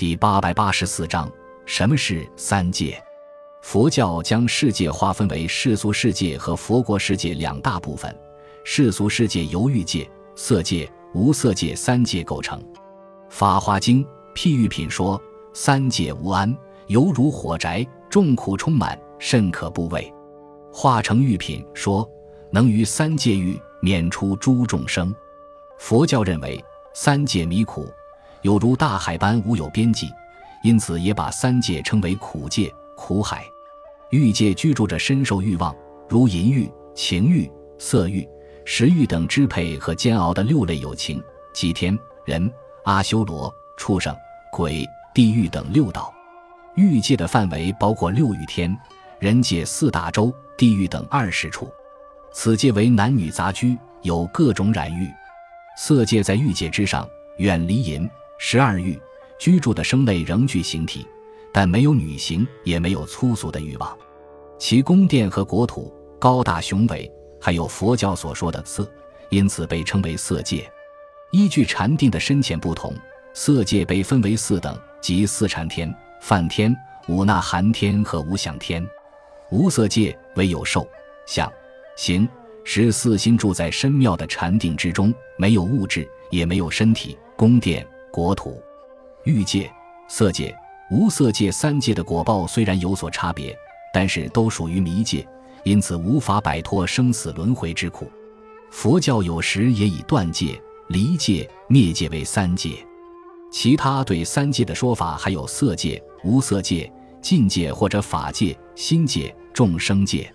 第八百八十四章：什么是三界？佛教将世界划分为世俗世界和佛国世界两大部分。世俗世界由欲界、色界、无色界三界构成。《法华经·譬喻品》说：“三界无安，犹如火宅，众苦充满，甚可怖畏。”《化成玉品》说：“能于三界狱，免除诸众生。”佛教认为三界迷苦，有如大海般无有边际，因此也把三界称为苦界、苦海。欲界居住着深受欲望，如淫欲、情欲、色欲。食欲等支配和煎熬的六类有情，即天、人、阿修罗、畜生、鬼、地狱等六道。欲界的范围包括六欲天、人界四大洲、地狱等二十处。此界为男女杂居，有各种染欲。色界在欲界之上，远离淫十二欲，居住的生类仍具形体，但没有女形，也没有粗俗的欲望。其宫殿和国土高大雄伟。还有佛教所说的色，因此被称为色界。依据禅定的深浅不同，色界被分为四等，即四禅天、梵天、五那含天和无想天。无色界为有受、想、行、识四心住在深妙的禅定之中，没有物质，也没有身体、宫殿、国土。欲界、色界、无色界三界的果报虽然有所差别，但是都属于迷界。因此无法摆脱生死轮回之苦。佛教有时也以断界、离界、灭界为三界。其他对三界的说法还有色界、无色界、境界或者法界、心界、众生界。